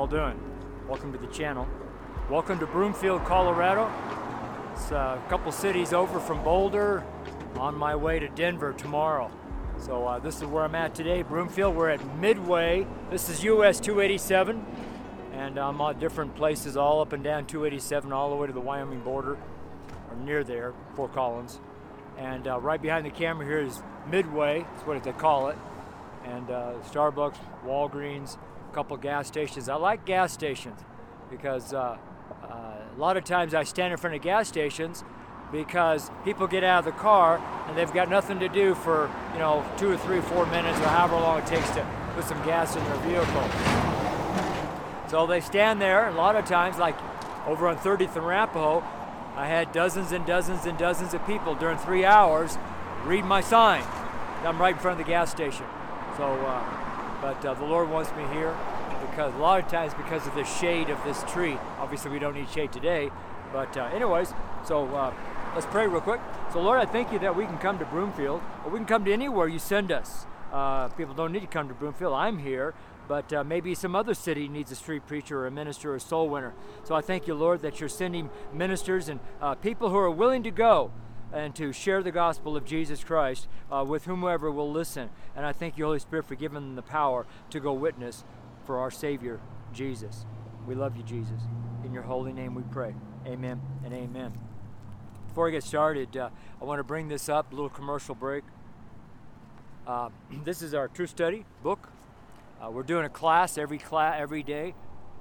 Y'all doing? Welcome to the channel. Welcome to Broomfield, Colorado. It's a couple cities over from Boulder, on my way to Denver tomorrow. So uh, this is where I'm at today, Broomfield. We're at Midway. This is US 287, and I'm at different places all up and down 287, all the way to the Wyoming border, or near there, Fort Collins. And uh, right behind the camera here is Midway, that's what they call it. And uh, Starbucks, Walgreens, a couple gas stations. I like gas stations because uh, uh, a lot of times I stand in front of gas stations because people get out of the car and they've got nothing to do for you know two or three, four minutes or however long it takes to put some gas in their vehicle. So they stand there. A lot of times, like over on 30th and Arapahoe, I had dozens and dozens and dozens of people during three hours read my sign. I'm right in front of the gas station. So, uh, but uh, the Lord wants me here because a lot of times because of the shade of this tree. Obviously, we don't need shade today, but uh, anyways, so uh, let's pray real quick. So, Lord, I thank you that we can come to Broomfield, or we can come to anywhere you send us. Uh, people don't need to come to Broomfield. I'm here, but uh, maybe some other city needs a street preacher or a minister or a soul winner. So I thank you, Lord, that you're sending ministers and uh, people who are willing to go and to share the gospel of Jesus Christ uh, with whomever will listen. And I thank you, Holy Spirit, for giving them the power to go witness for our Savior, Jesus. We love you, Jesus. In your holy name we pray. Amen and amen. Before I get started, uh, I want to bring this up, a little commercial break. Uh, this is our True Study book. Uh, we're doing a class every class every day,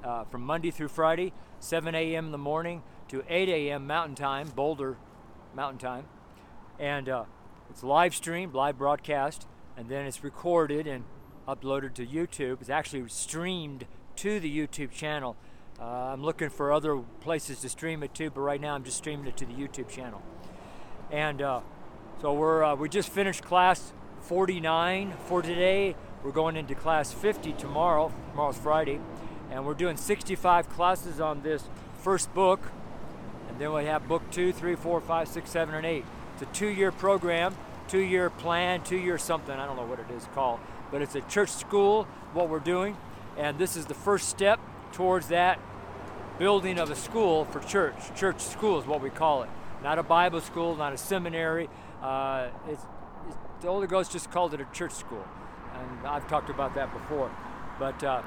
uh, from Monday through Friday, 7 a.m. in the morning to 8 a.m. Mountain Time, Boulder Mountain Time, and uh, it's live streamed, live broadcast, and then it's recorded and uploaded to YouTube. It's actually streamed to the YouTube channel. Uh, I'm looking for other places to stream it to, but right now I'm just streaming it to the YouTube channel. And uh, so we're uh, we just finished class 49 for today. We're going into class 50 tomorrow. Tomorrow's Friday, and we're doing 65 classes on this first book. Then we have book two, three, four, five, six, seven, and eight. It's a two-year program, two-year plan, two-year something. I don't know what it is called, but it's a church school. What we're doing, and this is the first step towards that building of a school for church. Church school is what we call it. Not a Bible school, not a seminary. Uh, it's, it's, the Holy Ghost just called it a church school. And I've talked about that before. But uh,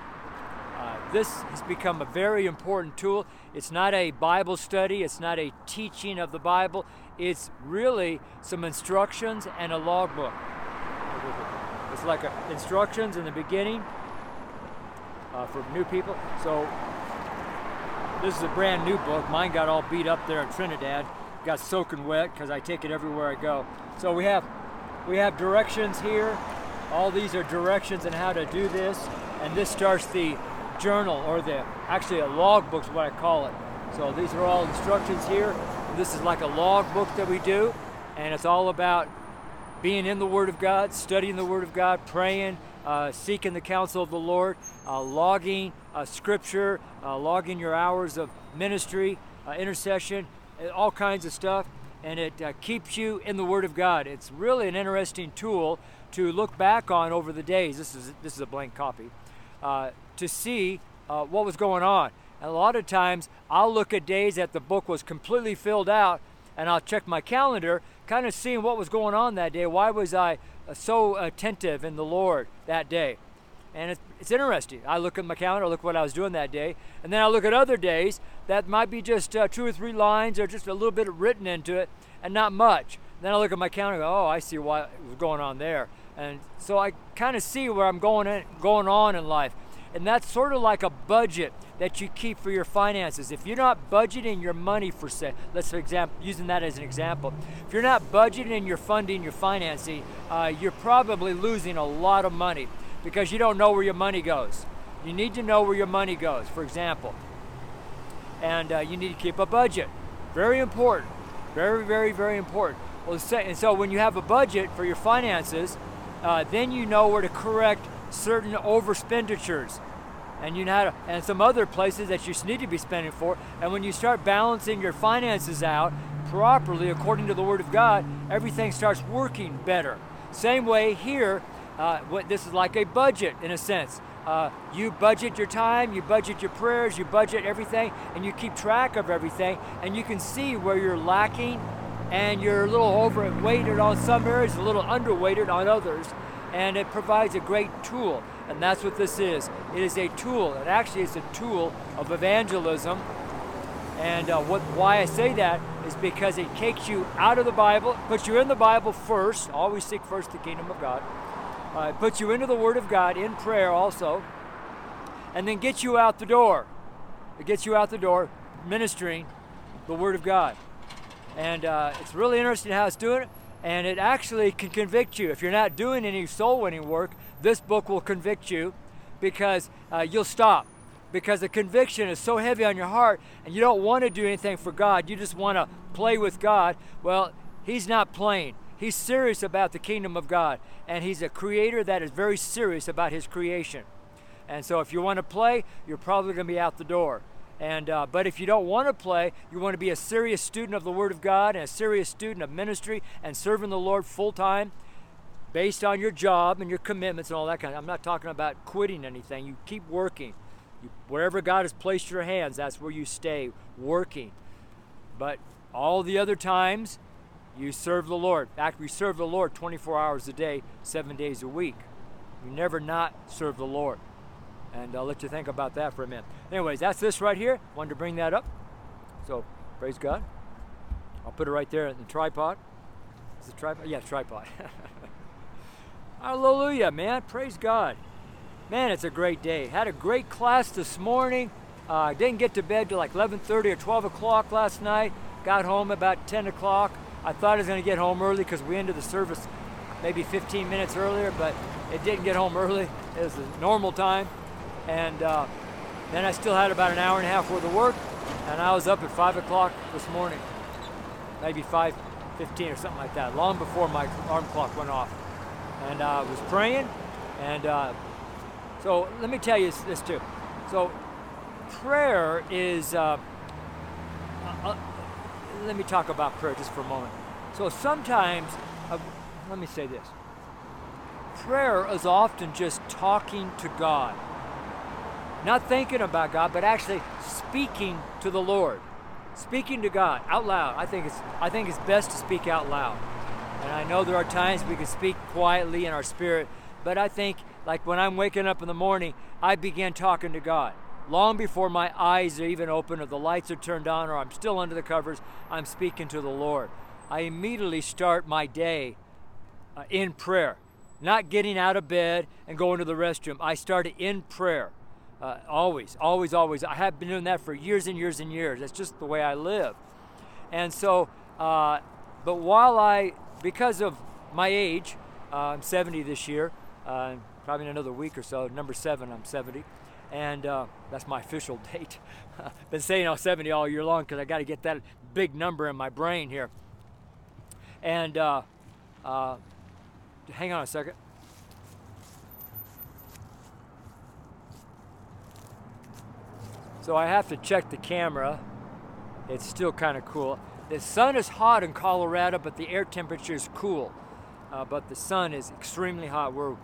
uh, this has become a very important tool. It's not a Bible study, it's not a teaching of the Bible, it's really some instructions and a logbook. It's like a, instructions in the beginning uh, for new people. So this is a brand new book. Mine got all beat up there in Trinidad, got soaking wet because I take it everywhere I go. So we have we have directions here. All these are directions on how to do this, and this starts the journal or the actually a log book is what I call it. So these are all instructions here. This is like a log book that we do, and it's all about being in the Word of God, studying the Word of God, praying, uh, seeking the counsel of the Lord, uh, logging uh, scripture, uh, logging your hours of ministry, uh, intercession, all kinds of stuff, and it uh, keeps you in the Word of God. It's really an interesting tool to look back on over the days. This is this is a blank copy Uh, to see uh, what was going on. And a lot of times, I'll look at days that the book was completely filled out, and I'll check my calendar, kind of seeing what was going on that day. Why was I uh, so attentive in the Lord that day? And it's, it's interesting. I look at my calendar, look what I was doing that day, and then I look at other days that might be just uh, two or three lines or just a little bit written into it and not much. Then I look at my calendar go, oh, I see what was going on there. And so I kind of see where I'm going, in, going on in life. And that's sort of like a budget that you keep for your finances. If you're not budgeting your money for say, let's for example, using that as an example, if you're not budgeting your funding, your financing, uh, you're probably losing a lot of money because you don't know where your money goes. You need to know where your money goes, for example. And uh, you need to keep a budget. Very important. Very, very, very important. Well, and so when you have a budget for your finances, uh, then you know where to correct certain overspenditures. And you know and some other places that you need to be spending for. And when you start balancing your finances out properly according to the Word of God, everything starts working better. Same way here, uh, what, this is like a budget in a sense. uh, you budget your time, you budget your prayers, you budget everything, and you keep track of everything, and you can see where you're lacking and you're a little overweighted on some areas, a little underweighted on others, and it provides a great tool. And that's what this is. It is a tool. It actually is a tool of evangelism. And uh, what, why I say that is because it takes you out of the Bible, puts you in the Bible first. Always seek first the kingdom of God. Uh, it puts you into the Word of God in prayer also, and then gets you out the door. It gets you out the door ministering the Word of God. And uh, it's really interesting how it's doing it. And it actually can convict you. If you're not doing any soul winning work, this book will convict you because uh, you'll stop. Because the conviction is so heavy on your heart and you don't want to do anything for God. You just want to play with God. Well, He's not playing. He's serious about the kingdom of God. And He's a creator that is very serious about His creation. And so if you want to play, you're probably going to be out the door. And uh, but if you don't want to play, you want to be a serious student of the Word of God and a serious student of ministry and serving the Lord full time, based on your job and your commitments and all that kind. Of, I'm not talking about quitting anything. You keep working. You, wherever God has placed your hands, that's where you stay working. But all the other times, you serve the Lord. In fact, we serve the Lord 24 hours a day, seven days a week. You never not serve the Lord. And I'll let you think about that for a minute. Anyways, that's this right here. Wanted to bring that up. So, praise God. I'll put it right there in the tripod. Is it tripod? Yeah, tripod. Hallelujah, man. Praise God. Man, it's a great day. Had a great class this morning. Uh, didn't get to bed till like 11:30 or 12 o'clock last night. Got home about 10 o'clock. I thought I was going to get home early because we ended the service maybe 15 minutes earlier, but it didn't get home early. It was the normal time. And uh, then I still had about an hour and a half worth of work, and I was up at 5 o'clock this morning, maybe 5.15 or something like that, long before my alarm clock went off. And I uh, was praying, and uh, so let me tell you this too. So prayer is, uh, uh, uh, let me talk about prayer just for a moment. So sometimes, let me say this prayer is often just talking to God not thinking about God, but actually speaking to the Lord, speaking to God out loud. I think it's I think it's best to speak out loud. And I know there are times we can speak quietly in our spirit, but I think like when I'm waking up in the morning, I begin talking to God. Long before my eyes are even open or the lights are turned on or I'm still under the covers, I'm speaking to the Lord. I immediately start my day uh, in prayer, not getting out of bed and going to the restroom. I start in prayer. Uh, always, always, always. I have been doing that for years and years and years. That's just the way I live. And so, uh, but while I, because of my age, uh, I'm 70 this year, uh, probably in another week or so, number seven, I'm 70. And uh, that's my official date. been saying I'm 70 all year long because I got to get that big number in my brain here. And uh, hang on a second. So I have to check the camera. It's still kind of cool. The sun is hot in Colorado, but the air temperature is cool. Uh, but the sun is extremely hot. We're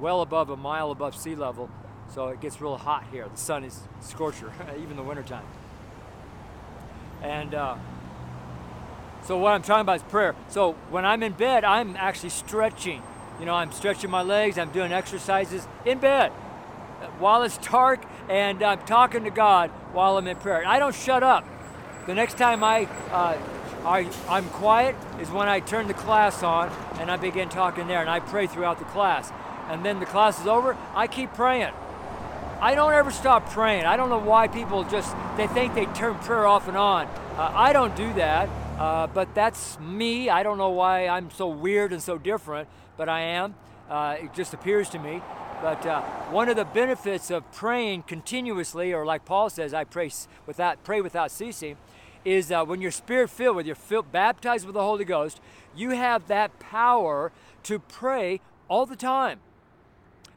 well above a mile above sea level, so it gets real hot here. The sun is scorcher, even the wintertime. And uh, so what I'm talking about is prayer. So when I'm in bed, I'm actually stretching. You know, I'm stretching my legs, I'm doing exercises in bed while it's dark and I'm talking to God while I'm in prayer. I don't shut up. The next time I, uh, I, I'm quiet is when I turn the class on and I begin talking there and I pray throughout the class. And then the class is over, I keep praying. I don't ever stop praying. I don't know why people just, they think they turn prayer off and on. Uh, I don't do that, uh, but that's me. I don't know why I'm so weird and so different, but I am. Uh, it just appears to me. But uh, one of the benefits of praying continuously, or like Paul says, I pray without pray without ceasing, is uh, when you're spirit filled, when you're filled, baptized with the Holy Ghost, you have that power to pray all the time.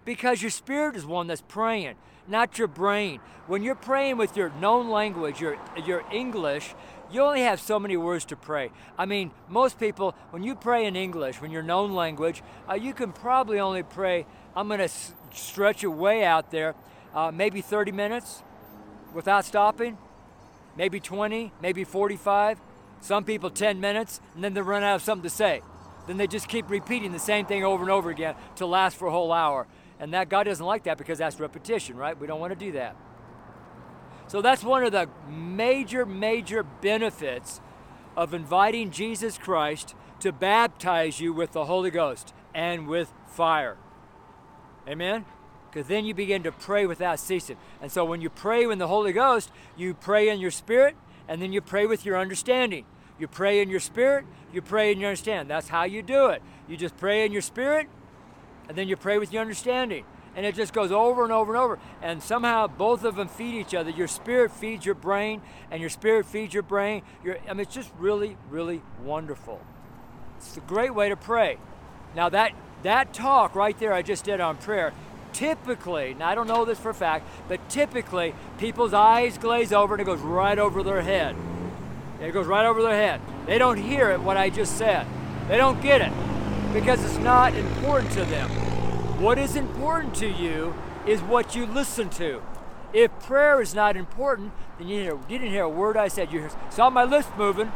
Because your spirit is one that's praying, not your brain. When you're praying with your known language, your, your English, you only have so many words to pray. I mean, most people, when you pray in English, when your known language, uh, you can probably only pray, I'm going to s- stretch it way out there, uh, maybe 30 minutes without stopping, maybe 20, maybe 45. Some people 10 minutes, and then they run out of something to say. Then they just keep repeating the same thing over and over again to last for a whole hour. And that God doesn't like that because that's repetition, right? We don't want to do that. So that's one of the major, major benefits of inviting Jesus Christ to baptize you with the Holy Ghost and with fire. Amen? Because then you begin to pray without ceasing. And so when you pray in the Holy Ghost, you pray in your spirit and then you pray with your understanding. You pray in your spirit, you pray in your understanding. That's how you do it. You just pray in your spirit and then you pray with your understanding and it just goes over and over and over. And somehow both of them feed each other. Your spirit feeds your brain, and your spirit feeds your brain. Your, I mean, it's just really, really wonderful. It's a great way to pray. Now that that talk right there I just did on prayer, typically, now I don't know this for a fact, but typically people's eyes glaze over and it goes right over their head. It goes right over their head. They don't hear it what I just said. They don't get it because it's not important to them. What is important to you is what you listen to. If prayer is not important, then you, didn't hear a word I said. You saw my lips moving,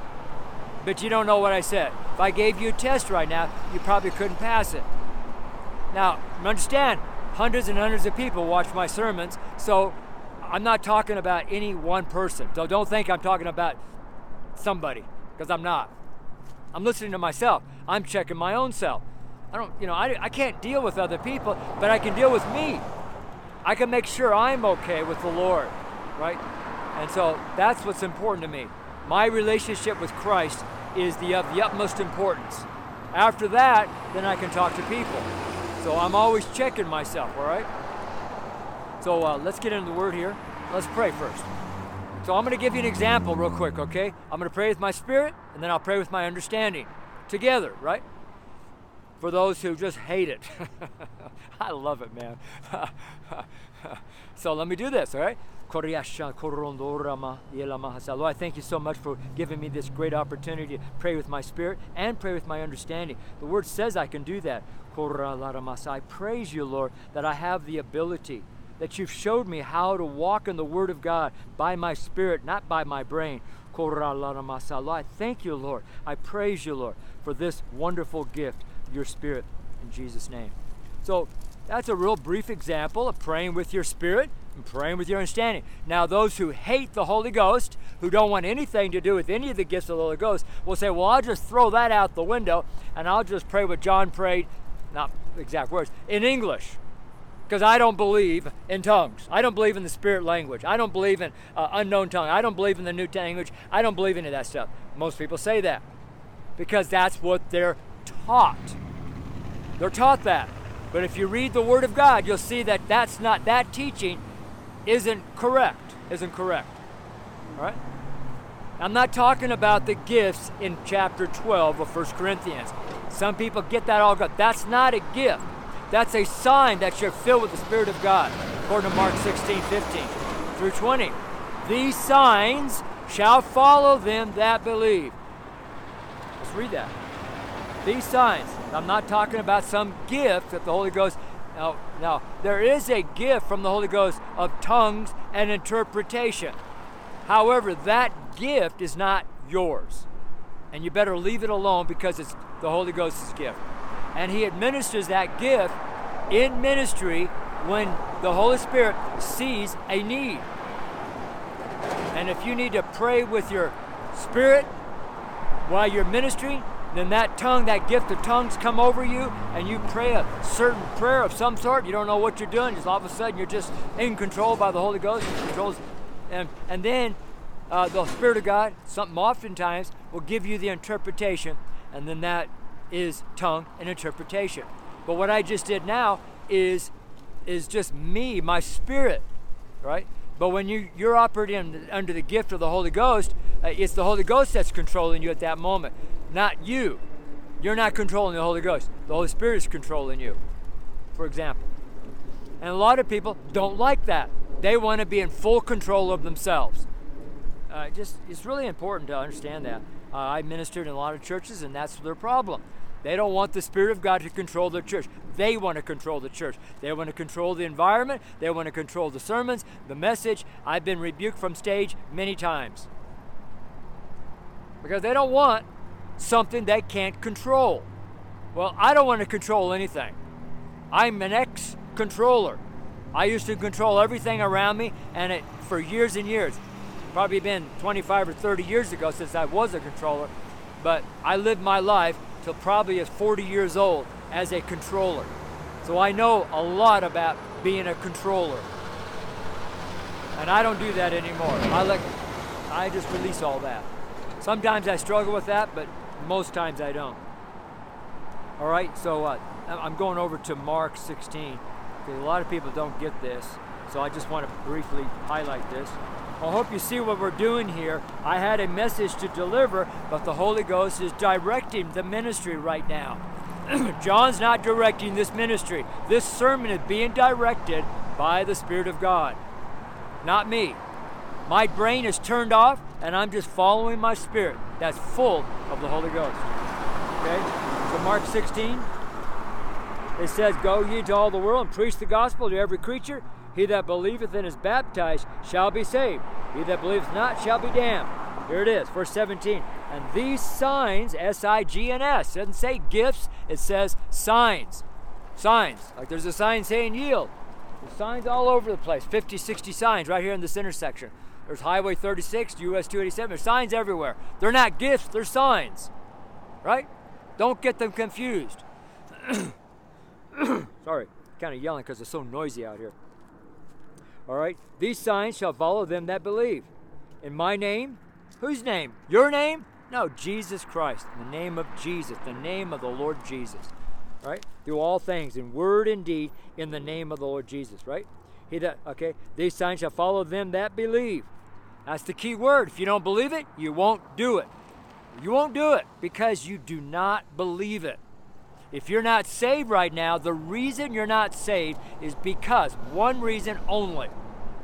but you don't know what I said. If I gave you a test right now, you probably couldn't pass it. Now, understand, hundreds and hundreds of people watch my sermons, so I'm not talking about any one person. So don't think I'm talking about somebody, because I'm not. I'm listening to myself. I'm checking my own self. I don't, you know, I, I can't deal with other people, but I can deal with me. I can make sure I'm okay with the Lord, right? And so that's what's important to me. My relationship with Christ is the of the utmost importance. After that, then I can talk to people. So I'm always checking myself, all right? So uh, let's get into the Word here. Let's pray first. So I'm going to give you an example real quick, okay? I'm going to pray with my spirit, and then I'll pray with my understanding together, right? For those who just hate it. I love it, man. so let me do this, all right? Lord, I thank you so much for giving me this great opportunity to pray with my spirit and pray with my understanding. The word says I can do that. I praise you, Lord, that I have the ability, that you've showed me how to walk in the Word of God by my spirit, not by my brain. I thank you, Lord. I praise you, Lord, for this wonderful gift your spirit in Jesus' name. So that's a real brief example of praying with your spirit and praying with your understanding. Now, those who hate the Holy Ghost, who don't want anything to do with any of the gifts of the Holy Ghost, will say, Well, I'll just throw that out the window and I'll just pray what John prayed, not exact words, in English. Because I don't believe in tongues. I don't believe in the spirit language. I don't believe in uh, unknown tongue. I don't believe in the new language. I don't believe any of that stuff. Most people say that because that's what they're taught. They're taught that. But if you read the Word of God, you'll see that that's not, that teaching isn't correct. Isn't correct. All right? I'm not talking about the gifts in chapter 12 of 1 Corinthians. Some people get that all good. That's not a gift. That's a sign that you're filled with the Spirit of God, according to Mark 16, 15 through 20. These signs shall follow them that believe. Let's read that. These signs. I'm not talking about some gift that the Holy Ghost. Now, now, there is a gift from the Holy Ghost of tongues and interpretation. However, that gift is not yours. And you better leave it alone because it's the Holy Ghost's gift. And He administers that gift in ministry when the Holy Spirit sees a need. And if you need to pray with your spirit while you're ministering, then that tongue, that gift of tongues come over you and you pray a certain prayer of some sort. You don't know what you're doing. Just all of a sudden you're just in control by the Holy Ghost. controls, and, and then uh, the Spirit of God, something oftentimes, will give you the interpretation. And then that is tongue and interpretation. But what I just did now is is just me, my spirit, right? But when you, you're operating under the gift of the Holy Ghost, uh, it's the Holy Ghost that's controlling you at that moment not you. You're not controlling the Holy Ghost. The Holy Spirit is controlling you. For example. And a lot of people don't like that. They want to be in full control of themselves. Uh, just it's really important to understand that. Uh, I ministered in a lot of churches, and that's their problem. They don't want the Spirit of God to control their church. They want to control the church. They want to control the environment. They want to control the sermons, the message. I've been rebuked from stage many times because they don't want something they can't control. Well, I don't want to control anything. I'm an ex controller. I used to control everything around me, and it for years and years. Probably been 25 or 30 years ago since I was a controller, but I lived my life till probably as 40 years old as a controller. So I know a lot about being a controller. And I don't do that anymore. I let I just release all that. Sometimes I struggle with that, but most times I don't. All right, so uh, I'm going over to Mark 16 because a lot of people don't get this. So I just want to briefly highlight this. I hope you see what we're doing here. I had a message to deliver, but the Holy Ghost is directing the ministry right now. John's not directing this ministry. This sermon is being directed by the Spirit of God, not me. My brain is turned off, and I'm just following my spirit that's full of the Holy Ghost. Okay? So, Mark 16, it says, Go ye to all the world and preach the gospel to every creature. He that believeth and is baptized shall be saved. He that believeth not shall be damned. Here it is, verse 17. And these signs, S I G N S, doesn't say gifts, it says signs. Signs. Like there's a sign saying yield. There's signs all over the place 50, 60 signs right here in this intersection. There's Highway 36, US 287. There's signs everywhere. They're not gifts, they're signs. Right? Don't get them confused. Sorry, kind of yelling because it's so noisy out here. All right? These signs shall follow them that believe. In my name, whose name? Your name? No, Jesus Christ. in The name of Jesus, the name of the Lord Jesus. Right? Do all things in word and deed in the name of the Lord Jesus, right? He okay, these signs shall follow them that believe. That's the key word. If you don't believe it, you won't do it. You won't do it because you do not believe it. If you're not saved right now, the reason you're not saved is because one reason only.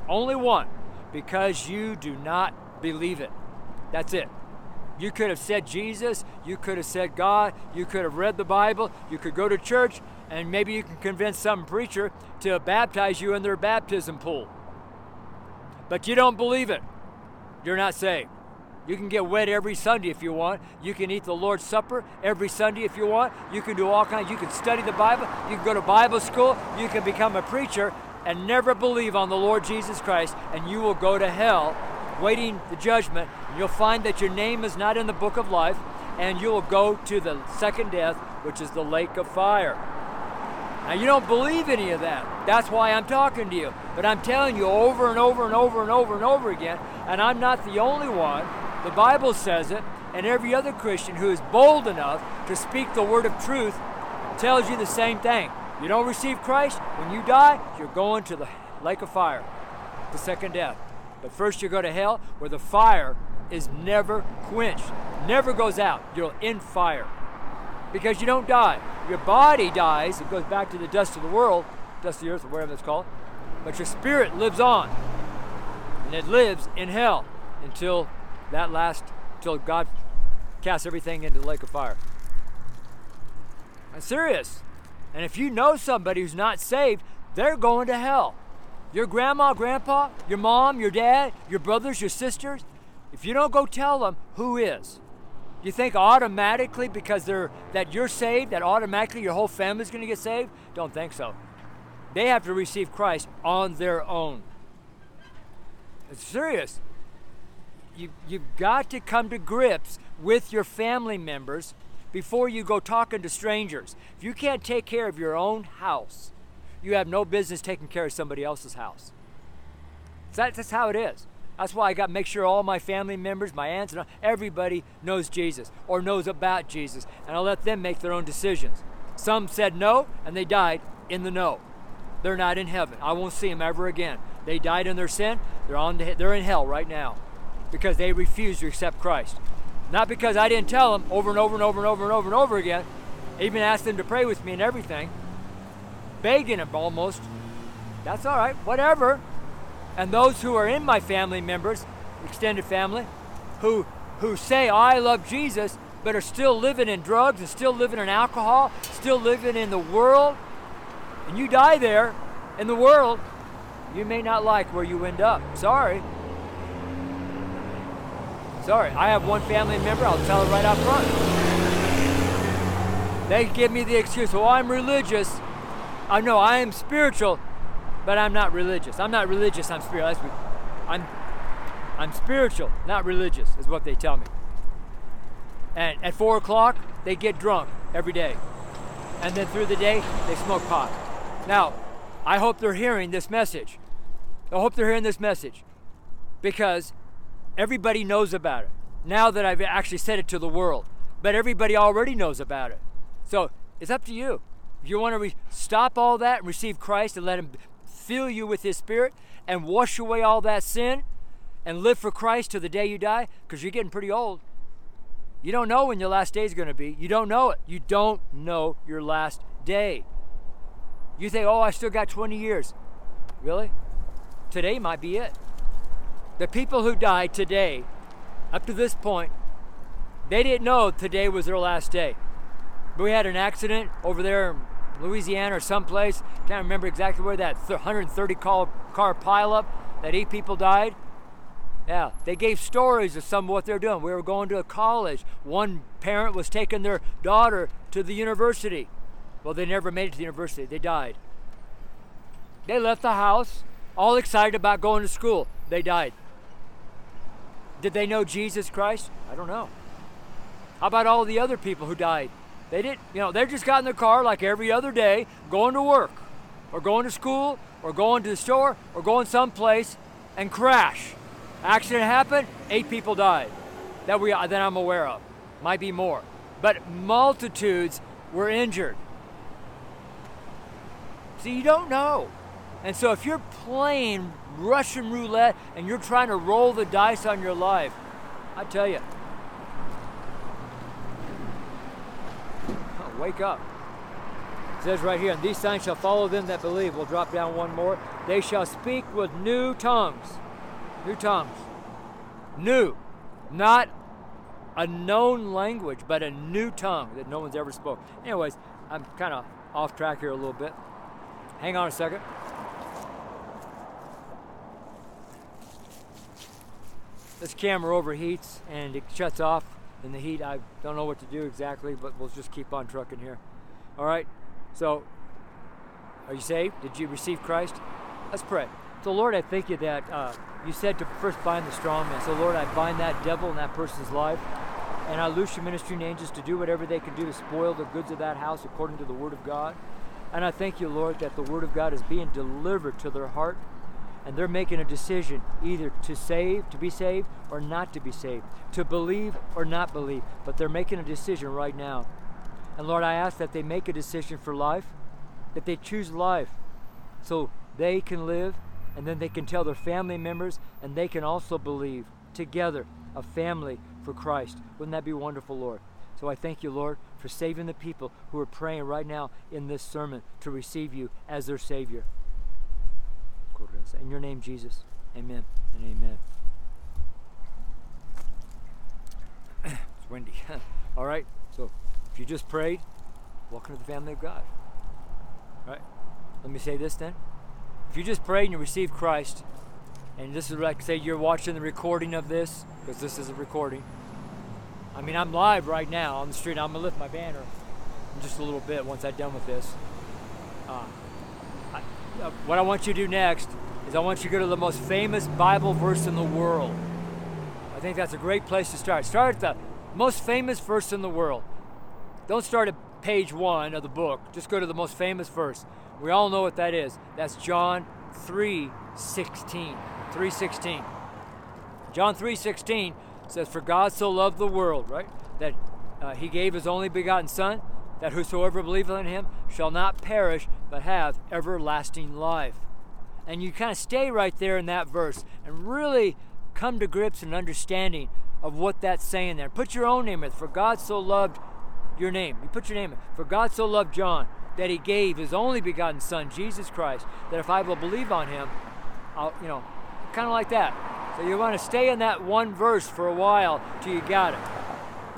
Only one. Because you do not believe it. That's it. You could have said Jesus, you could have said God, you could have read the Bible, you could go to church, and maybe you can convince some preacher to baptize you in their baptism pool. But you don't believe it. You're not saved. You can get wet every Sunday if you want. You can eat the Lord's Supper every Sunday if you want. You can do all kinds. You can study the Bible. You can go to Bible school. You can become a preacher and never believe on the Lord Jesus Christ, and you will go to hell waiting the judgment. You'll find that your name is not in the book of life, and you will go to the second death, which is the lake of fire. Now, you don't believe any of that. That's why I'm talking to you. But I'm telling you over and over and over and over and over again, and I'm not the only one the Bible says it, and every other Christian who is bold enough to speak the word of truth tells you the same thing. You don't receive Christ, when you die, you're going to the lake of fire, the second death. But first you go to hell where the fire is never quenched, never goes out. You're in fire because you don't die. Your body dies, it goes back to the dust of the world, dust of the earth, or whatever it's called, but your spirit lives on. And it lives in hell until that last till God casts everything into the lake of fire. I'm serious. And if you know somebody who's not saved, they're going to hell. Your grandma, grandpa, your mom, your dad, your brothers, your sisters, if you don't go tell them, who is? You think automatically because they're that you're saved, that automatically your whole family's going to get saved? Don't think so. They have to receive Christ on their own. It's serious you, you've got to come to grips with your family members before you go talking to strangers. If you can't take care of your own house, you have no business taking care of somebody else's house. That's, that's how it is. That's why I got to make sure all my family members, my aunts, and everybody knows Jesus or knows about Jesus, and I'll let them make their own decisions. Some said no, and they died in the no. They're not in heaven. I won't see them ever again. They died in their sin. They're on. The, they're in hell right now because they refused to accept Christ. Not because I didn't tell them over and over and over and over and over and over again, even asked them to pray with me and everything, begging them almost, That's all right, whatever. And those who are in my family members, extended family, who who say I love Jesus, but are still living in drugs and still living in alcohol, still living in the world, and you die there in the world, you may not like where you end up. Sorry. Sorry. I have one family member, I'll tell it right up front. They give me the excuse, well, I'm religious. I know I am spiritual, but I'm not religious. I'm not religious, I'm spiritual. I'm, I'm spiritual, not religious, is what they tell me. And at 4 o'clock, they get drunk every day. And then through the day, they smoke pot. Now, I hope they're hearing this message. I hope they're hearing this message because everybody knows about it now that I've actually said it to the world. But everybody already knows about it. So it's up to you. If you want to re- stop all that and receive Christ and let Him fill you with His Spirit and wash away all that sin and live for Christ till the day you die, because you're getting pretty old. You don't know when your last day is going to be. You don't know it. You don't know your last day. You think, oh, I still got 20 years. Really? Today might be it. The people who died today, up to this point, they didn't know today was their last day. We had an accident over there Louisiana or someplace. Can't remember exactly where that 130 car, car pileup that eight people died. Yeah, they gave stories of some of what they're doing. We were going to a college. One parent was taking their daughter to the university. Well, they never made it to the university. They died. They left the house, all excited about going to school. They died. Did they know Jesus Christ? I don't know. How about all the other people who died? They didn't, you know, they just got in their car like every other day, going to work, or going to school, or going to the store, or going someplace and crash. Accident happened, eight people died. That we that I'm aware of. Might be more. But multitudes were injured. See, you don't know. And so if you're playing Russian roulette and you're trying to roll the dice on your life, I tell you, wake up. It says right here, and these signs shall follow them that believe. We'll drop down one more. They shall speak with new tongues. New tongues. New. Not a known language, but a new tongue that no one's ever spoke. Anyways, I'm kind of off track here a little bit. Hang on a second. This camera overheats and it shuts off in the heat. I don't know what to do exactly, but we'll just keep on trucking here. All right. So, are you saved? Did you receive Christ? Let's pray. So, Lord, I thank you that uh, you said to first bind the strong man. So, Lord, I bind that devil in that person's life. And I loose your ministering angels to do whatever they can do to spoil the goods of that house according to the word of God. And I thank you, Lord, that the Word of God is being delivered to their heart and they're making a decision either to save, to be saved, or not to be saved, to believe or not believe. But they're making a decision right now. And Lord, I ask that they make a decision for life, that they choose life so they can live and then they can tell their family members and they can also believe together, a family for Christ. Wouldn't that be wonderful, Lord? So I thank you, Lord, for saving the people who are praying right now in this sermon to receive you as their Savior. In your name, Jesus. Amen and amen. it's windy. All right. So if you just prayed, welcome to the family of God. All right. Let me say this then. If you just prayed and you received Christ, and this is like say you're watching the recording of this, because this is a recording I mean, I'm live right now on the street. I'm gonna lift my banner in just a little bit once I'm done with this. Uh, I, uh, what I want you to do next is I want you to go to the most famous Bible verse in the world. I think that's a great place to start. Start at the most famous verse in the world. Don't start at page one of the book. Just go to the most famous verse. We all know what that is. That's John 3 16. 316. John 3 16 says, For God so loved the world, right? That uh, he gave his only begotten Son, that whosoever believeth in him shall not perish, but have everlasting life. And you kind of stay right there in that verse and really come to grips and understanding of what that's saying there. Put your own name in it. For God so loved your name. You put your name in. For God so loved John that He gave His only begotten Son, Jesus Christ, that if I will believe on Him, I'll, you know, kind of like that. So you want to stay in that one verse for a while till you got it.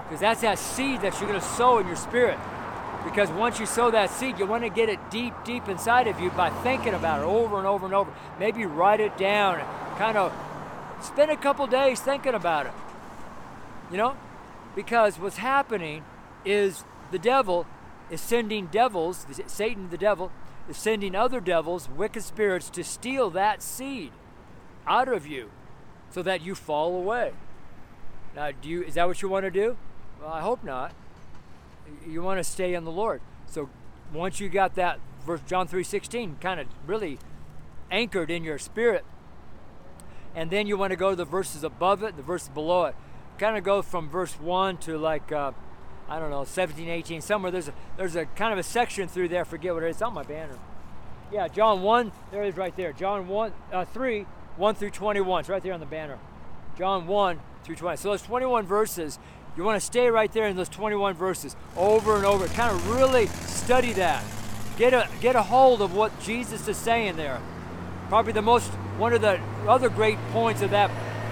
Because that's that seed that you're going to sow in your spirit. Because once you sow that seed, you want to get it deep, deep inside of you by thinking about it over and over and over. Maybe write it down kind of spend a couple days thinking about it. You know? Because what's happening is the devil is sending devils, Satan the devil, is sending other devils, wicked spirits, to steal that seed out of you so that you fall away. Now, do you, is that what you want to do? Well, I hope not. You want to stay in the Lord. So once you got that verse John 3:16 kind of really anchored in your spirit, and then you want to go to the verses above it, the verses below it. Kind of go from verse 1 to like uh, I don't know, 17, 18, somewhere. There's a, there's a kind of a section through there. Forget what it is. It's on my banner. Yeah, John 1, there it is right there. John 1, uh, 3, 1 through 21. It's right there on the banner. John 1 through 20. So those 21 verses, you want to stay right there in those 21 verses over and over. Kind of really study that. Get a, get a hold of what Jesus is saying there. Probably the most, one of the other great points of that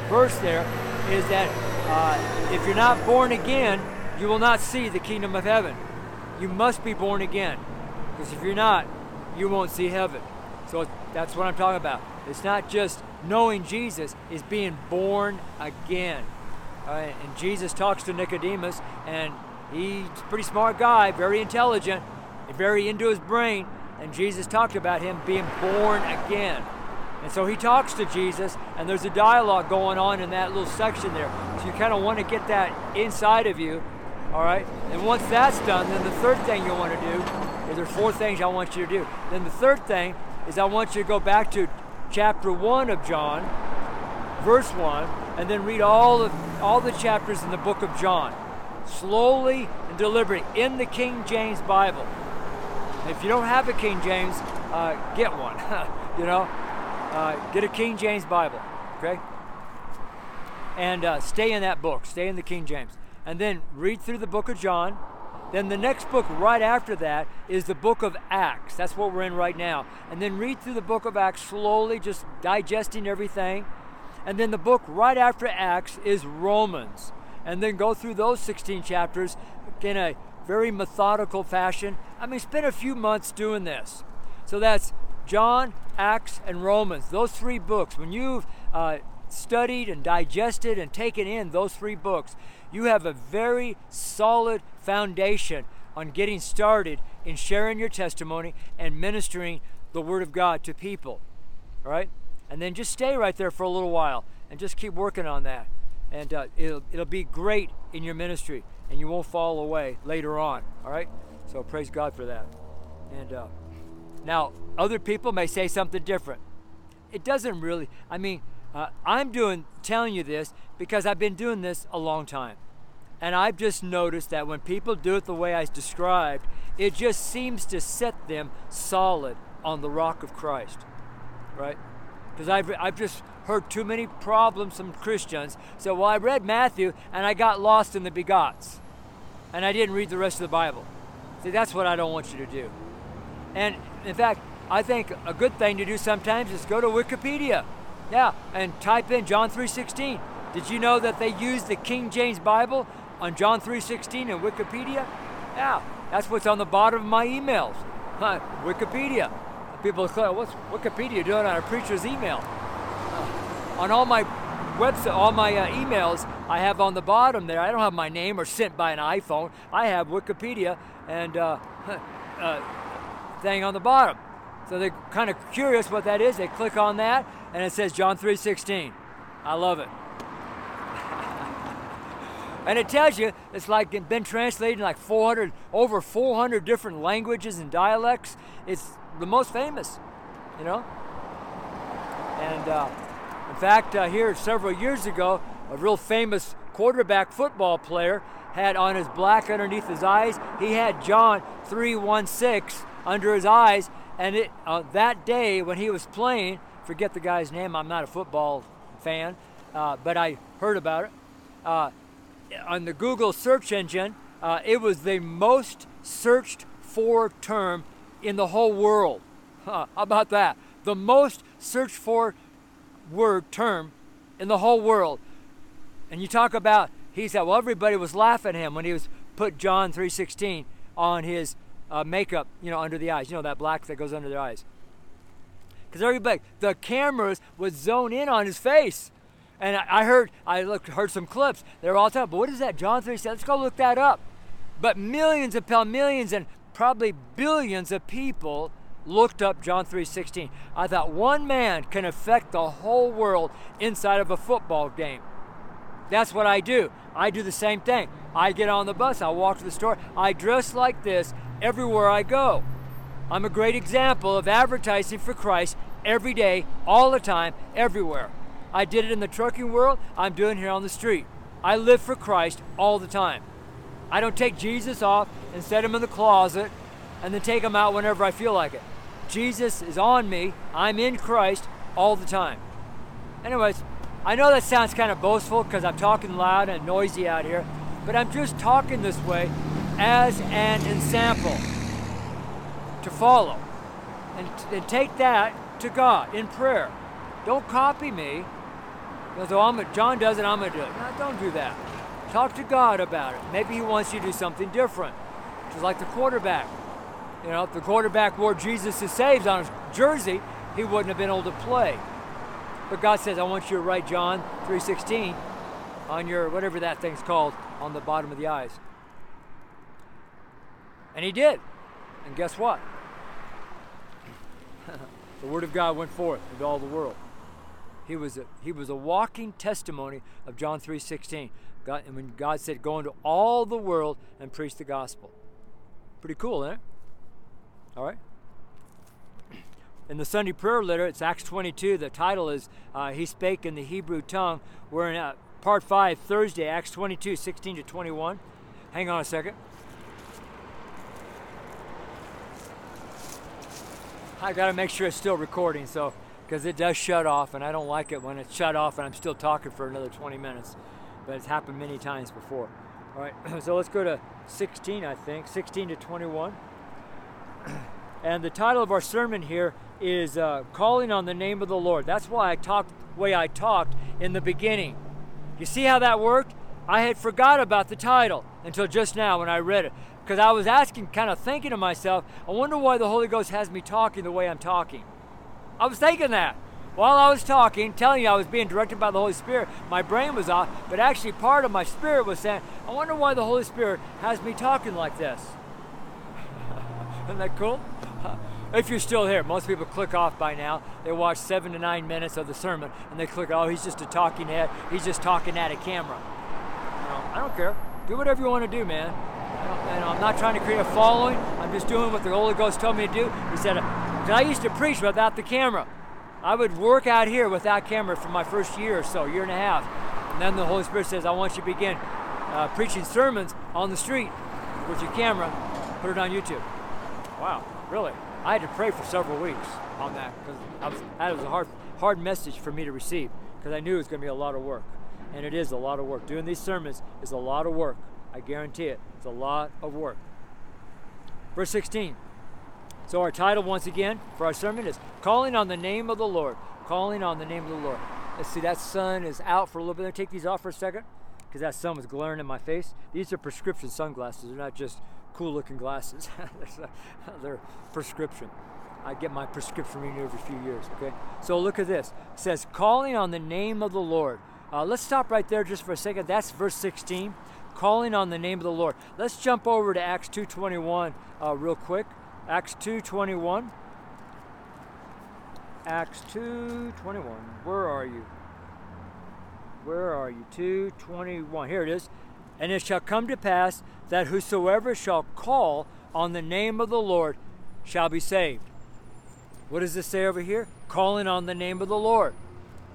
verse there is that uh, if you're not born again, you will not see the kingdom of heaven. You must be born again. Because if you're not, you won't see heaven. So that's what I'm talking about. It's not just knowing Jesus, it's being born again. Right? And Jesus talks to Nicodemus, and he's a pretty smart guy, very intelligent, very into his brain. And Jesus talked about him being born again. And so he talks to Jesus, and there's a dialogue going on in that little section there. So you kind of want to get that inside of you all right? And once that's done, then the third thing you want to do is there's four things I want you to do. Then the third thing is I want you to go back to chapter 1 of John, verse 1, and then read all of all the chapters in the book of John. Slowly and deliberately in the King James Bible. if you don't have a King James, uh, get one. you know, uh, get a King James Bible, okay? And uh, stay in that book. Stay in the King James and then read through the book of John. Then the next book right after that is the book of Acts. That's what we're in right now. And then read through the book of Acts slowly, just digesting everything. And then the book right after Acts is Romans. And then go through those 16 chapters in a very methodical fashion. I mean, spend a few months doing this. So that's John, Acts, and Romans. Those three books. When you've uh, studied and digested and taken in those three books, you have a very solid foundation on getting started in sharing your testimony and ministering the Word of God to people. All right? And then just stay right there for a little while and just keep working on that. And uh, it'll, it'll be great in your ministry and you won't fall away later on. All right? So praise God for that. And uh, now, other people may say something different. It doesn't really, I mean, uh, I'm doing telling you this because I've been doing this a long time. And I've just noticed that when people do it the way I described, it just seems to set them solid on the rock of Christ. Right? Because I've, I've just heard too many problems from Christians. So, well, I read Matthew and I got lost in the begots. And I didn't read the rest of the Bible. See, that's what I don't want you to do. And in fact, I think a good thing to do sometimes is go to Wikipedia yeah, and type in John 3:16. Did you know that they use the King James Bible on John 3:16 in Wikipedia? Yeah, that's what's on the bottom of my emails. Wikipedia. People say, "What's Wikipedia doing on a preacher's email?" Uh, on all my website, all my uh, emails, I have on the bottom there. I don't have my name or sent by an iPhone. I have Wikipedia and uh, uh thing on the bottom. So they're kind of curious what that is. They click on that, and it says John 3:16. I love it. and it tells you it's like been translated in like 400 over 400 different languages and dialects. It's the most famous, you know. And uh, in fact, uh, here several years ago, a real famous quarterback football player had on his black underneath his eyes, he had John 3:16 under his eyes, and it, uh, that day when he was playing, forget the guy's name, I'm not a football fan, uh, but I heard about it. Uh, on the Google search engine, uh, it was the most searched for term in the whole world. How about that? The most searched for word term in the whole world. And you talk about he said, well, everybody was laughing at him when he was put John 3:16 on his uh, makeup, you know, under the eyes. You know that black that goes under the eyes. Because everybody, the cameras would zone in on his face. And I, I heard, I looked, heard some clips. They were all talking, but what is that? John 3 said, let's go look that up. But millions upon millions and probably billions of people looked up John 3:16. I thought one man can affect the whole world inside of a football game. That's what I do. I do the same thing. I get on the bus, I walk to the store, I dress like this everywhere I go. I'm a great example of advertising for Christ every day, all the time, everywhere. I did it in the trucking world, I'm doing it here on the street. I live for Christ all the time. I don't take Jesus off and set him in the closet and then take him out whenever I feel like it. Jesus is on me, I'm in Christ all the time. Anyways, I know that sounds kind of boastful because I'm talking loud and noisy out here, but I'm just talking this way as an example to follow. And, and take that to God in prayer. Don't copy me. Because oh, I'm a, John does it, I'm going to do it. No, don't do that. Talk to God about it. Maybe He wants you to do something different. Just like the quarterback. You know, if the quarterback wore Jesus is saves on his jersey, he wouldn't have been able to play. But God says, I want you to write John 3.16 on your, whatever that thing's called, on the bottom of the eyes. And he did. And guess what? the word of God went forth into all the world. He was a, he was a walking testimony of John 3.16. God, and when God said, go into all the world and preach the gospel. Pretty cool, isn't? All right? In the Sunday prayer letter, it's Acts 22. The title is uh, He Spake in the Hebrew Tongue. We're in uh, part 5, Thursday, Acts 22, 16 to 21. Hang on a second. I got to make sure it's still recording, so because it does shut off, and I don't like it when it's shut off and I'm still talking for another 20 minutes. But it's happened many times before. All right, so let's go to 16, I think, 16 to 21. And the title of our sermon here is uh, Calling on the Name of the Lord. That's why I talked the way I talked in the beginning. You see how that worked? I had forgot about the title until just now when I read it. Because I was asking, kind of thinking to myself, I wonder why the Holy Ghost has me talking the way I'm talking. I was thinking that. While I was talking, telling you I was being directed by the Holy Spirit, my brain was off, but actually part of my spirit was saying, I wonder why the Holy Spirit has me talking like this. Isn't that cool? if you're still here, most people click off by now. They watch seven to nine minutes of the sermon and they click, oh, he's just a talking head. He's just talking at a camera. You know, I don't care. Do whatever you want to do, man. I'm not trying to create a following. I'm just doing what the Holy Ghost told me to do. He said, I used to preach without the camera. I would work out here without camera for my first year or so, year and a half. And then the Holy Spirit says, I want you to begin uh, preaching sermons on the street with your camera, put it on YouTube. Wow, really? I had to pray for several weeks on that because that was a hard, hard message for me to receive because I knew it was going to be a lot of work. And it is a lot of work. Doing these sermons is a lot of work. I guarantee it. It's a lot of work. Verse 16. So, our title, once again, for our sermon is Calling on the Name of the Lord. Calling on the Name of the Lord. Let's see, that sun is out for a little bit. Take these off for a second because that sun was glaring in my face. These are prescription sunglasses. They're not just cool looking glasses. They're prescription. I get my prescription renewed every few years, okay? So look at this. It says, calling on the name of the Lord. Uh, let's stop right there just for a second. That's verse 16. Calling on the name of the Lord. Let's jump over to Acts 2.21 uh, real quick. Acts 2.21. Acts 2.21. Where are you? Where are you? 2.21. Here it is. And it shall come to pass that whosoever shall call on the name of the Lord shall be saved. What does this say over here? Calling on the name of the Lord.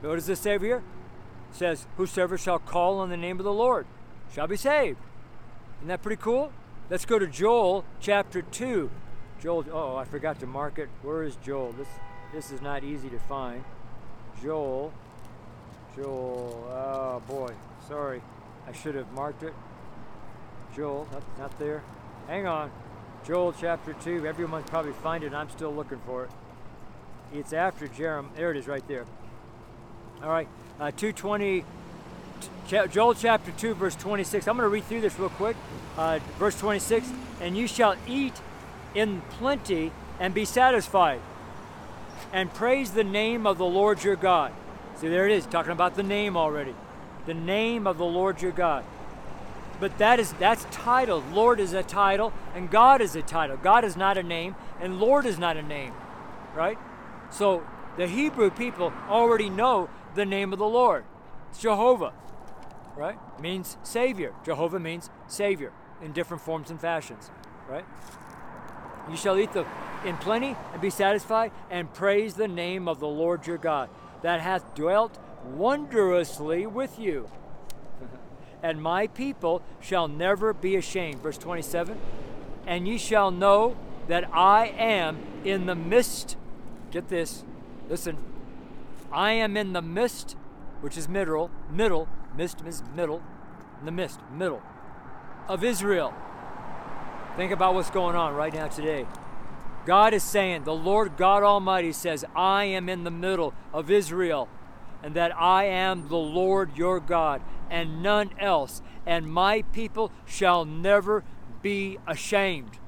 What does this say over here? It says, Whosoever shall call on the name of the Lord shall be saved. Isn't that pretty cool? Let's go to Joel chapter 2. Joel, oh, I forgot to mark it. Where is Joel? This, this is not easy to find. Joel, Joel, oh boy, sorry. I should have marked it. Joel, not, not there. Hang on. Joel chapter 2. Everyone's probably find it. I'm still looking for it. It's after Jeremiah. There it is right there. All right. Uh, 220. Joel chapter 2, verse 26. I'm going to read through this real quick. Uh, verse 26 And you shall eat in plenty and be satisfied, and praise the name of the Lord your God. See, there it is, talking about the name already. The name of the Lord your God. But that is that's title. Lord is a title, and God is a title. God is not a name, and Lord is not a name. Right? So the Hebrew people already know the name of the Lord. It's Jehovah. Right? Means Savior. Jehovah means Savior in different forms and fashions. Right? You shall eat the in plenty and be satisfied, and praise the name of the Lord your God, that hath dwelt wondrously with you. and my people shall never be ashamed. Verse 27 And ye shall know that I am in the midst. Get this, listen. I am in the midst, which is middle, middle, mist is middle, in the mist, middle, of Israel. Think about what's going on right now today. God is saying, the Lord God Almighty says, I am in the middle of Israel, and that I am the Lord your God, and none else, and my people shall never be ashamed.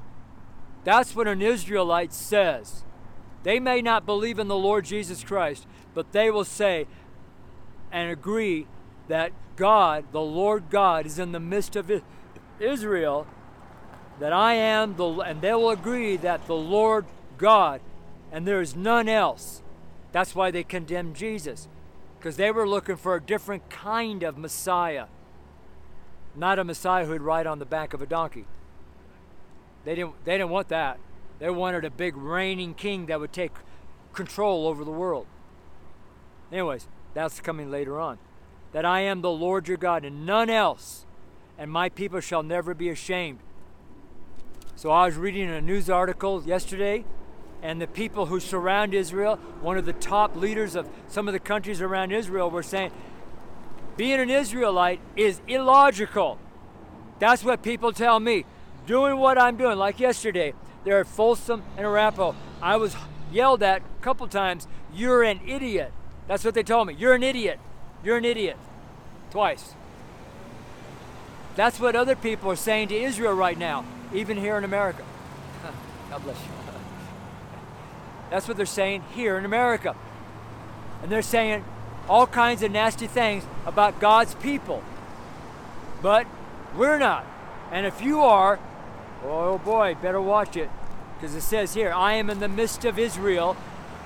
That's what an Israelite says. They may not believe in the Lord Jesus Christ, but they will say and agree that God, the Lord God, is in the midst of Israel that I am the, and they will agree that the Lord God, and there is none else. That's why they condemned Jesus, because they were looking for a different kind of Messiah, not a Messiah who'd ride on the back of a donkey. They didn't, they didn't want that. They wanted a big reigning king that would take control over the world. Anyways, that's coming later on. That I am the Lord your God and none else, and my people shall never be ashamed. So I was reading a news article yesterday, and the people who surround Israel, one of the top leaders of some of the countries around Israel, were saying, being an Israelite is illogical. That's what people tell me. Doing what I'm doing, like yesterday, there at Folsom and Arapahoe, I was yelled at a couple times, You're an idiot. That's what they told me. You're an idiot. You're an idiot. Twice. That's what other people are saying to Israel right now even here in America. God bless you. That's what they're saying here in America. And they're saying all kinds of nasty things about God's people. But we're not. And if you are, oh boy, better watch it. Because it says here, I am in the midst of Israel,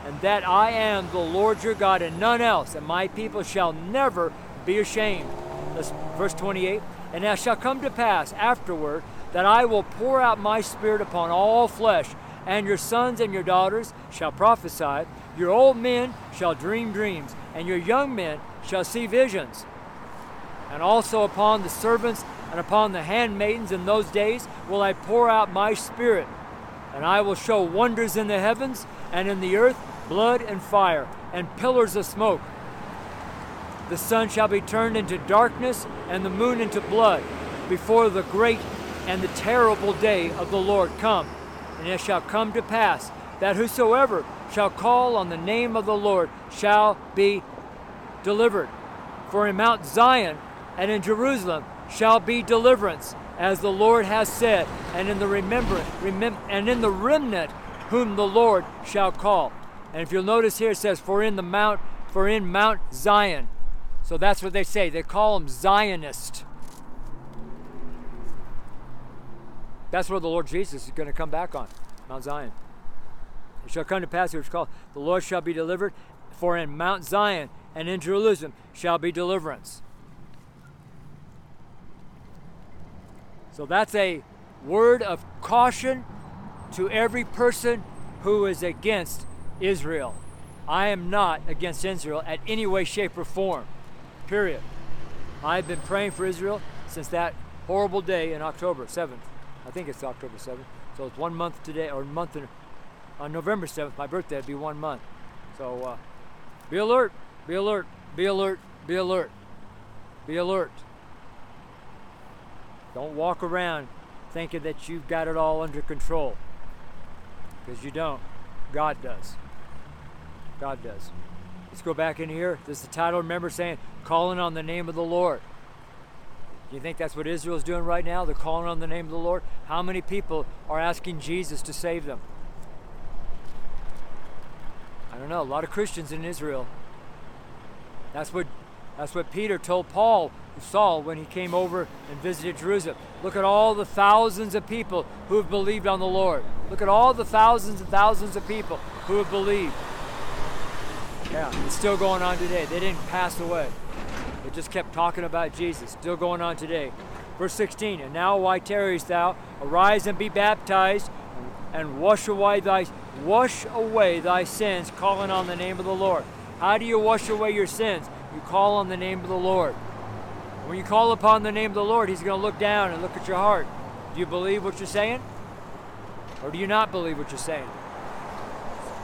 and that I am the Lord your God, and none else, and my people shall never be ashamed. That's verse 28. And now shall come to pass afterward that I will pour out my spirit upon all flesh, and your sons and your daughters shall prophesy, your old men shall dream dreams, and your young men shall see visions. And also upon the servants and upon the handmaidens in those days will I pour out my spirit, and I will show wonders in the heavens and in the earth, blood and fire, and pillars of smoke. The sun shall be turned into darkness, and the moon into blood, before the great and the terrible day of the Lord come. And it shall come to pass that whosoever shall call on the name of the Lord shall be delivered. For in Mount Zion and in Jerusalem shall be deliverance, as the Lord has said, and in the remembrance, remem- and in the remnant whom the Lord shall call. And if you'll notice here, it says, "For in the mount, for in Mount Zion." So that's what they say. They call them Zionist. That's where the Lord Jesus is going to come back on, Mount Zion. It shall come to pass, which called, the Lord shall be delivered, for in Mount Zion and in Jerusalem shall be deliverance. So that's a word of caution to every person who is against Israel. I am not against Israel at any way, shape, or form. Period. I've been praying for Israel since that horrible day in October 7th. I think it's October 7th. So it's one month today, or month in, on November 7th, my birthday, it'd be one month. So uh, be alert, be alert, be alert, be alert, be alert. Don't walk around thinking that you've got it all under control. Because you don't. God does. God does. Let's go back in here. This is the title, remember, saying, Calling on the name of the Lord. Do you think that's what Israel's doing right now? They're calling on the name of the Lord. How many people are asking Jesus to save them? I don't know. A lot of Christians in Israel. That's what that's what Peter told Paul, Saul, when he came over and visited Jerusalem. Look at all the thousands of people who have believed on the Lord. Look at all the thousands and thousands of people who have believed. Yeah, it's still going on today. They didn't pass away. Just kept talking about Jesus. Still going on today. Verse 16, and now why tarriest thou? Arise and be baptized, and wash away thy wash away thy sins, calling on the name of the Lord. How do you wash away your sins? You call on the name of the Lord. When you call upon the name of the Lord, He's going to look down and look at your heart. Do you believe what you're saying? Or do you not believe what you're saying?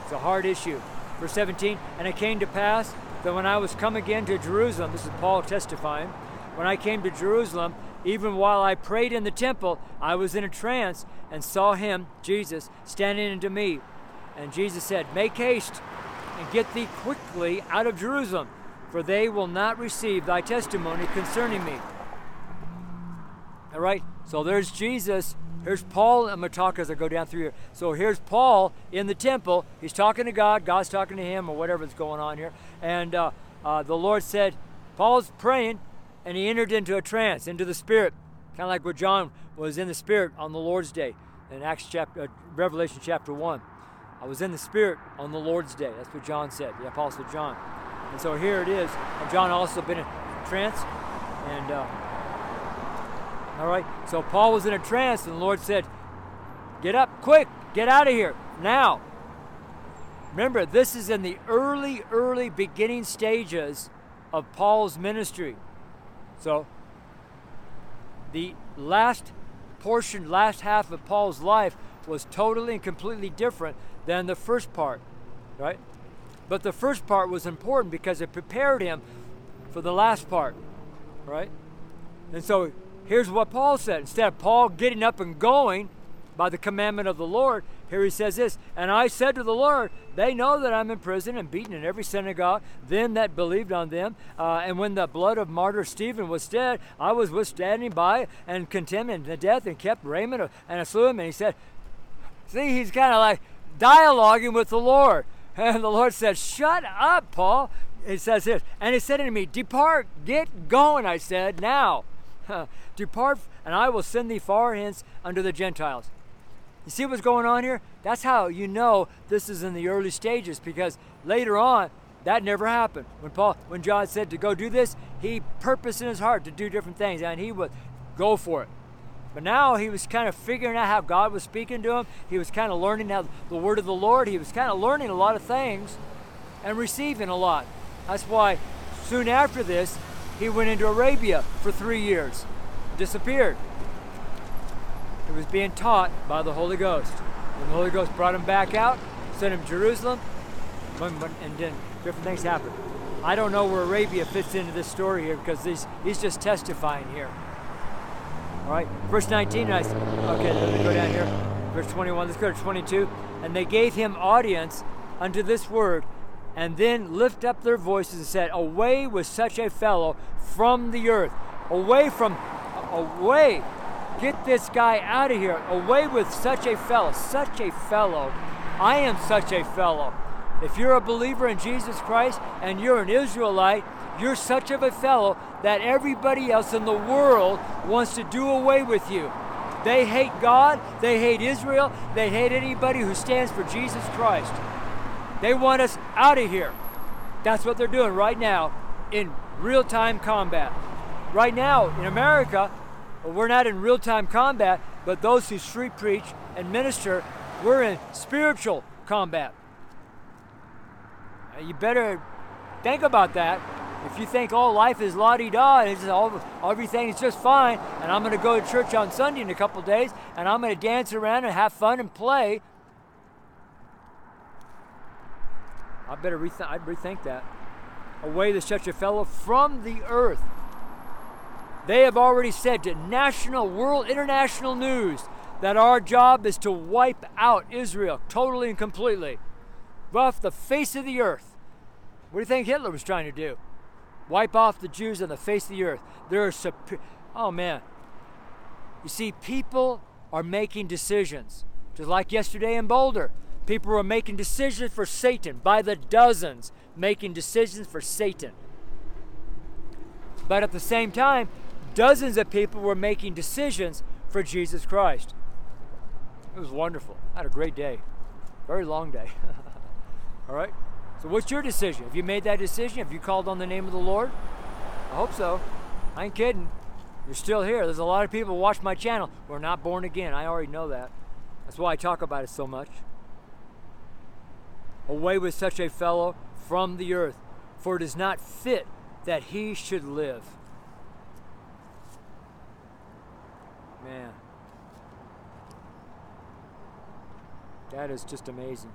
It's a hard issue. Verse 17, and it came to pass that when I was come again to Jerusalem, this is Paul testifying, when I came to Jerusalem, even while I prayed in the temple, I was in a trance and saw him, Jesus, standing unto me. And Jesus said, Make haste and get thee quickly out of Jerusalem, for they will not receive thy testimony concerning me. All right, so there's Jesus. Here's Paul. I'm going to talk as I go down through here. So here's Paul in the temple. He's talking to God. God's talking to him, or whatever's going on here. And uh, uh, the Lord said, Paul's praying, and he entered into a trance, into the Spirit, kind of like where John was in the Spirit on the Lord's Day in Acts chapter, uh, Revelation chapter one. I was in the Spirit on the Lord's day. That's what John said, the Apostle John. And so here it is. And John also been in trance. And, uh, all right, so Paul was in a trance, and the Lord said, Get up, quick, get out of here, now. Remember, this is in the early, early beginning stages of Paul's ministry. So, the last portion, last half of Paul's life was totally and completely different than the first part, right? But the first part was important because it prepared him for the last part, right? And so here's what Paul said. Instead of Paul getting up and going by the commandment of the Lord, here he says this And I said to the Lord, They know that I'm in prison and beaten in every synagogue, them that believed on them. Uh, and when the blood of martyr Stephen was shed, I was withstanding by and condemned him to death and kept of, and I slew him. And he said, See, he's kind of like dialoguing with the Lord. And the Lord said, Shut up, Paul. He says this. And he said unto me, Depart, get going, I said, now. Depart, and I will send thee far hence unto the Gentiles. You see what's going on here? That's how you know this is in the early stages because later on, that never happened. When Paul, when John said to go do this, he purposed in his heart to do different things and he would go for it. But now he was kind of figuring out how God was speaking to him. He was kind of learning how the word of the Lord. He was kind of learning a lot of things and receiving a lot. That's why soon after this, he went into Arabia for three years, disappeared. He was being taught by the Holy Ghost. When the Holy Ghost brought him back out, sent him to Jerusalem, and then different things happened. I don't know where Arabia fits into this story here because he's, he's just testifying here. All right, verse 19. I, said okay, let me go down here. Verse 21. Let's go to 22. And they gave him audience unto this word, and then lift up their voices and said, Away with such a fellow from the earth. Away from, away. Get this guy out of here. Away with such a fellow. Such a fellow. I am such a fellow. If you're a believer in Jesus Christ and you're an Israelite, you're such of a fellow that everybody else in the world wants to do away with you. They hate God, they hate Israel, they hate anybody who stands for Jesus Christ. They want us out of here. That's what they're doing right now in real time combat. Right now in America, we're not in real time combat, but those who street preach and minister, we're in spiritual combat. You better think about that. If you think, oh, life is la di da, and all, everything is just fine, and I'm going to go to church on Sunday in a couple days, and I'm going to dance around and have fun and play, I better rethink, I'd rethink that. Away to such a fellow from the earth. They have already said to national, world, international news that our job is to wipe out Israel totally and completely off the face of the earth. What do you think Hitler was trying to do? Wipe off the Jews on the face of the earth. They're super- oh man. You see, people are making decisions. Just like yesterday in Boulder, people were making decisions for Satan by the dozens, making decisions for Satan. But at the same time, dozens of people were making decisions for Jesus Christ. It was wonderful. I had a great day. Very long day. All right? So, what's your decision? Have you made that decision? Have you called on the name of the Lord? I hope so. I ain't kidding. You're still here. There's a lot of people watch my channel who are not born again. I already know that. That's why I talk about it so much. Away with such a fellow from the earth, for it is not fit that he should live. Man. That is just amazing.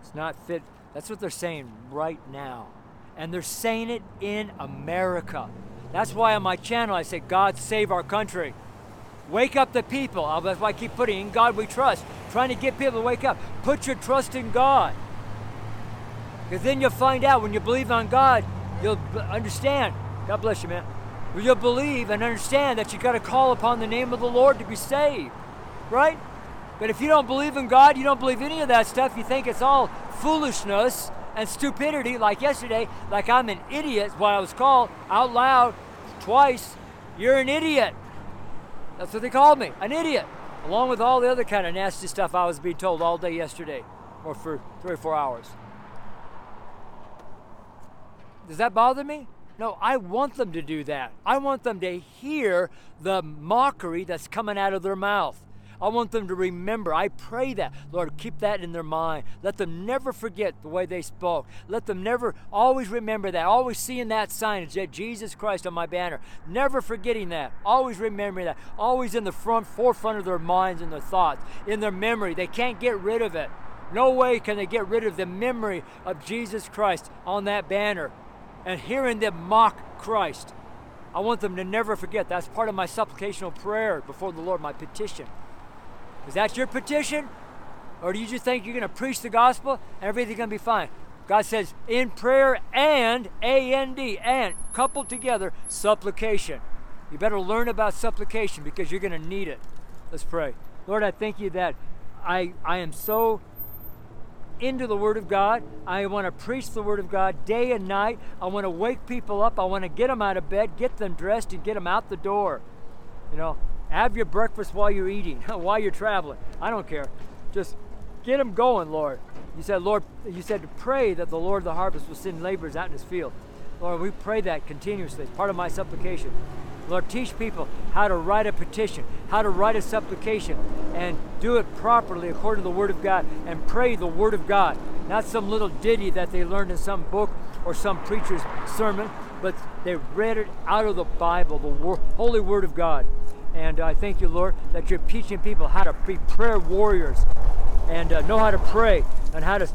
It's not fit. That's what they're saying right now. And they're saying it in America. That's why on my channel I say, God save our country. Wake up the people. Oh, that's why I keep putting in God we trust. Trying to get people to wake up. Put your trust in God. Because then you'll find out when you believe on God, you'll understand. God bless you, man. You'll believe and understand that you got to call upon the name of the Lord to be saved. Right? But if you don't believe in God, you don't believe any of that stuff, you think it's all foolishness and stupidity, like yesterday, like I'm an idiot, why I was called out loud twice, you're an idiot. That's what they called me, an idiot. Along with all the other kind of nasty stuff I was being told all day yesterday, or for three or four hours. Does that bother me? No, I want them to do that. I want them to hear the mockery that's coming out of their mouth. I want them to remember. I pray that. Lord, keep that in their mind. Let them never forget the way they spoke. Let them never always remember that. Always seeing that sign, Jesus Christ on my banner. Never forgetting that. Always remembering that. Always in the front forefront of their minds and their thoughts, in their memory. They can't get rid of it. No way can they get rid of the memory of Jesus Christ on that banner and hearing them mock Christ. I want them to never forget. That's part of my supplicational prayer before the Lord, my petition. Is that your petition? Or do you just think you're going to preach the gospel and everything's going to be fine? God says, in prayer and, A-N-D, and, coupled together, supplication. You better learn about supplication because you're going to need it. Let's pray. Lord, I thank you that I, I am so into the Word of God. I want to preach the Word of God day and night. I want to wake people up. I want to get them out of bed, get them dressed, and get them out the door. You know, have your breakfast while you're eating, while you're traveling. I don't care. Just get them going, Lord. You said, Lord, you said to pray that the Lord of the harvest will send laborers out in his field. Lord, we pray that continuously. It's part of my supplication. Lord, teach people how to write a petition, how to write a supplication, and do it properly according to the Word of God, and pray the Word of God. Not some little ditty that they learned in some book or some preacher's sermon, but they read it out of the Bible, the Holy Word of God. And I thank you, Lord, that you're teaching people how to be prayer warriors and uh, know how to pray and how to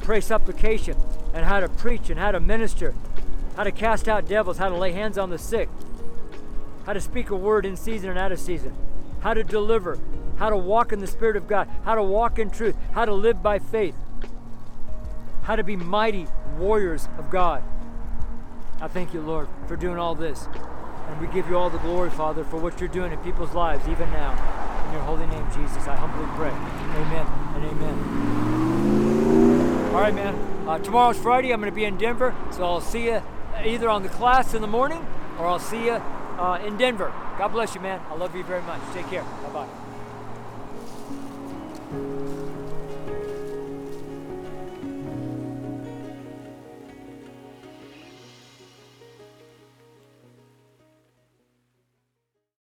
pray supplication and how to preach and how to minister, how to cast out devils, how to lay hands on the sick, how to speak a word in season and out of season, how to deliver, how to walk in the Spirit of God, how to walk in truth, how to live by faith, how to be mighty warriors of God. I thank you, Lord, for doing all this. And we give you all the glory, Father, for what you're doing in people's lives, even now. In your holy name, Jesus, I humbly pray. Amen and amen. All right, man. Uh, tomorrow's Friday. I'm going to be in Denver, so I'll see you either on the class in the morning or I'll see you uh, in Denver. God bless you, man. I love you very much. Take care. Bye bye.